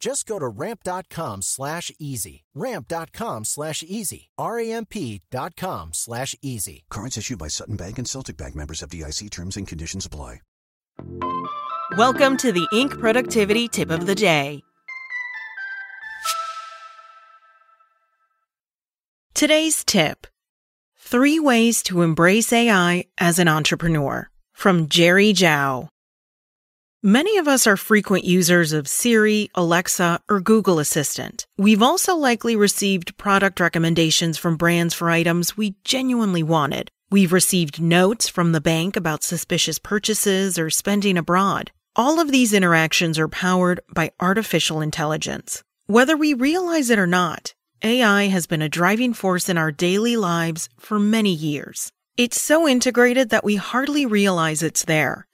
Just go to ramp.com slash easy. Ramp.com slash easy. R-A-M-P dot com slash easy. Cards issued by Sutton Bank and Celtic Bank members FDIC terms and conditions apply. Welcome to the Inc. Productivity Tip of the Day. Today's tip Three ways to embrace AI as an entrepreneur from Jerry Zhao. Many of us are frequent users of Siri, Alexa, or Google Assistant. We've also likely received product recommendations from brands for items we genuinely wanted. We've received notes from the bank about suspicious purchases or spending abroad. All of these interactions are powered by artificial intelligence. Whether we realize it or not, AI has been a driving force in our daily lives for many years. It's so integrated that we hardly realize it's there.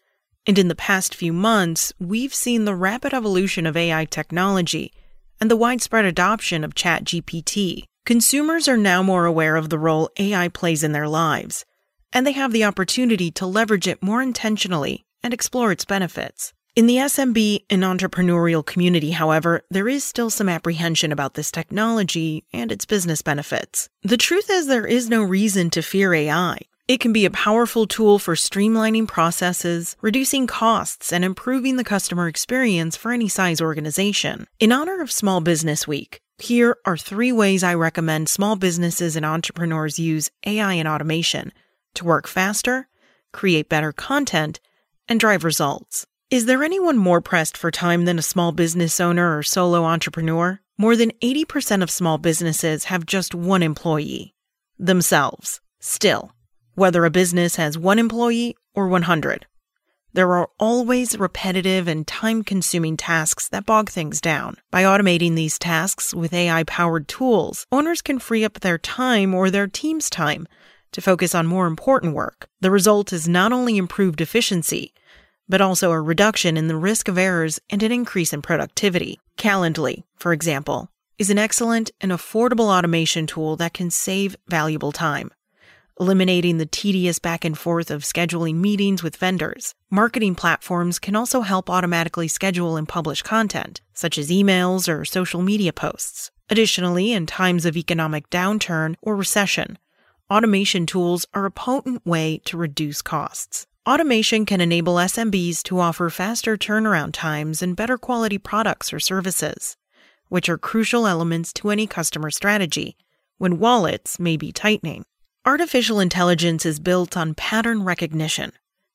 And in the past few months, we've seen the rapid evolution of AI technology and the widespread adoption of ChatGPT. Consumers are now more aware of the role AI plays in their lives, and they have the opportunity to leverage it more intentionally and explore its benefits. In the SMB and entrepreneurial community, however, there is still some apprehension about this technology and its business benefits. The truth is, there is no reason to fear AI. It can be a powerful tool for streamlining processes, reducing costs, and improving the customer experience for any size organization. In honor of Small Business Week, here are three ways I recommend small businesses and entrepreneurs use AI and automation to work faster, create better content, and drive results. Is there anyone more pressed for time than a small business owner or solo entrepreneur? More than 80% of small businesses have just one employee themselves. Still, whether a business has one employee or 100. There are always repetitive and time consuming tasks that bog things down. By automating these tasks with AI powered tools, owners can free up their time or their team's time to focus on more important work. The result is not only improved efficiency, but also a reduction in the risk of errors and an increase in productivity. Calendly, for example, is an excellent and affordable automation tool that can save valuable time eliminating the tedious back and forth of scheduling meetings with vendors. Marketing platforms can also help automatically schedule and publish content, such as emails or social media posts. Additionally, in times of economic downturn or recession, automation tools are a potent way to reduce costs. Automation can enable SMBs to offer faster turnaround times and better quality products or services, which are crucial elements to any customer strategy when wallets may be tightening. Artificial intelligence is built on pattern recognition,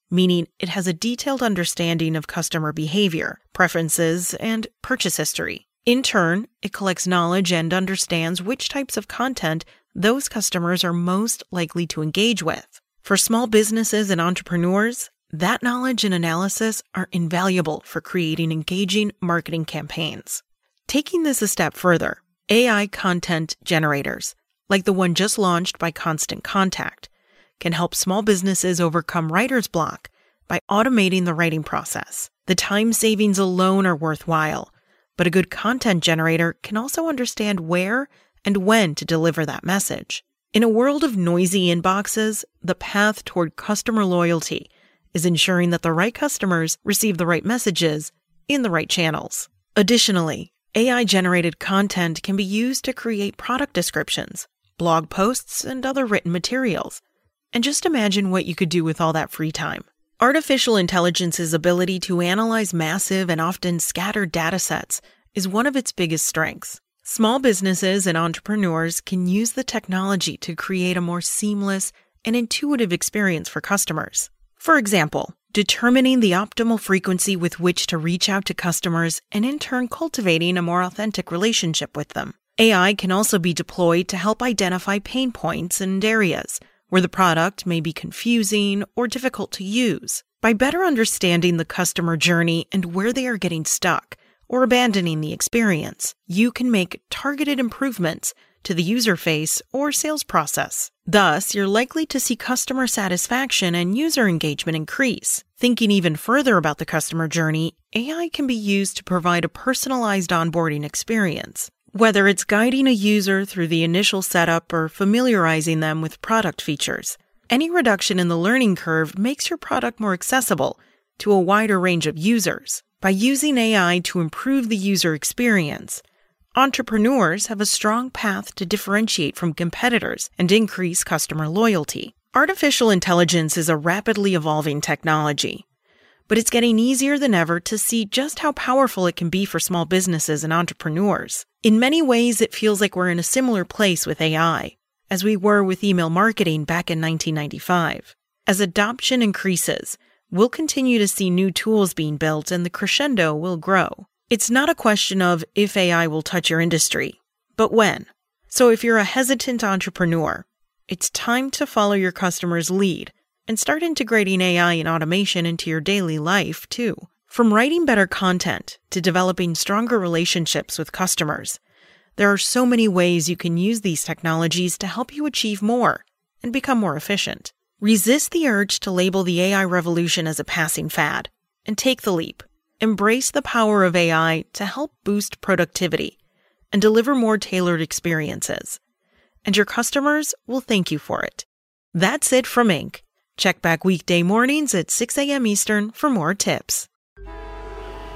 meaning it has a detailed understanding of customer behavior, preferences, and purchase history. In turn, it collects knowledge and understands which types of content those customers are most likely to engage with. For small businesses and entrepreneurs, that knowledge and analysis are invaluable for creating engaging marketing campaigns. Taking this a step further, AI content generators like the one just launched by Constant Contact, can help small businesses overcome writer's block by automating the writing process. The time savings alone are worthwhile, but a good content generator can also understand where and when to deliver that message. In a world of noisy inboxes, the path toward customer loyalty is ensuring that the right customers receive the right messages in the right channels. Additionally, AI generated content can be used to create product descriptions, blog posts, and other written materials. And just imagine what you could do with all that free time. Artificial intelligence's ability to analyze massive and often scattered data sets is one of its biggest strengths. Small businesses and entrepreneurs can use the technology to create a more seamless and intuitive experience for customers. For example, determining the optimal frequency with which to reach out to customers and in turn cultivating a more authentic relationship with them. AI can also be deployed to help identify pain points and areas where the product may be confusing or difficult to use. By better understanding the customer journey and where they are getting stuck or abandoning the experience, you can make targeted improvements to the user face or sales process. Thus, you're likely to see customer satisfaction and user engagement increase. Thinking even further about the customer journey, AI can be used to provide a personalized onboarding experience. Whether it's guiding a user through the initial setup or familiarizing them with product features, any reduction in the learning curve makes your product more accessible to a wider range of users. By using AI to improve the user experience, entrepreneurs have a strong path to differentiate from competitors and increase customer loyalty. Artificial intelligence is a rapidly evolving technology, but it's getting easier than ever to see just how powerful it can be for small businesses and entrepreneurs. In many ways, it feels like we're in a similar place with AI as we were with email marketing back in 1995. As adoption increases, we'll continue to see new tools being built and the crescendo will grow. It's not a question of if AI will touch your industry, but when. So if you're a hesitant entrepreneur, it's time to follow your customer's lead and start integrating AI and automation into your daily life too. From writing better content to developing stronger relationships with customers, there are so many ways you can use these technologies to help you achieve more and become more efficient. Resist the urge to label the AI revolution as a passing fad and take the leap. Embrace the power of AI to help boost productivity and deliver more tailored experiences. And your customers will thank you for it. That's it from Inc. Check back weekday mornings at 6 a.m. Eastern for more tips.